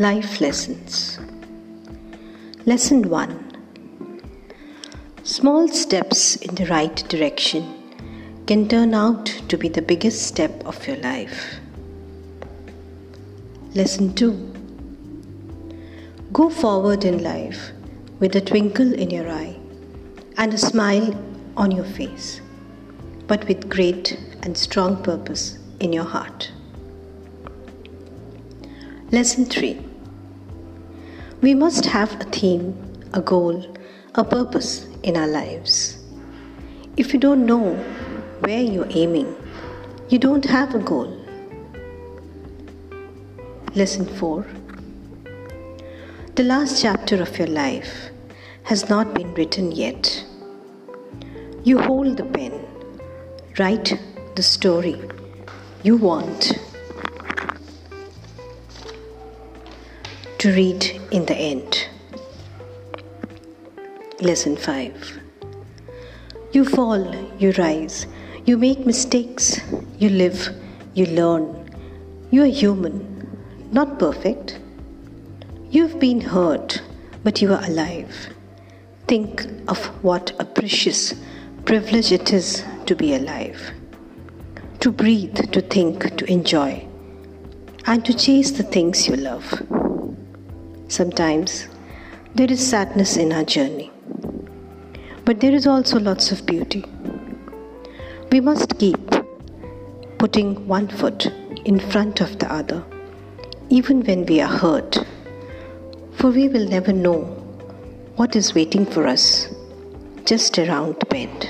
Life Lessons Lesson 1 Small steps in the right direction can turn out to be the biggest step of your life. Lesson 2 Go forward in life with a twinkle in your eye and a smile on your face, but with great and strong purpose in your heart. Lesson 3 We must have a theme, a goal, a purpose in our lives. If you don't know where you're aiming, you don't have a goal. Lesson 4 The last chapter of your life has not been written yet. You hold the pen, write the story you want to read in the end. Lesson 5 You fall, you rise, you make mistakes, you live, you learn. You are human, not perfect. You've been hurt, but you are alive. Think of what a precious privilege it is to be alive. To breathe, to think, to enjoy, and to chase the things you love. Sometimes there is sadness in our journey, but there is also lots of beauty. We must keep putting one foot in front of the other, even when we are hurt, for we will never know what is waiting for us just around the bend.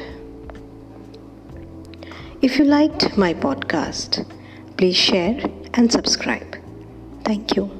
If you liked my podcast, please share and subscribe. Thank you.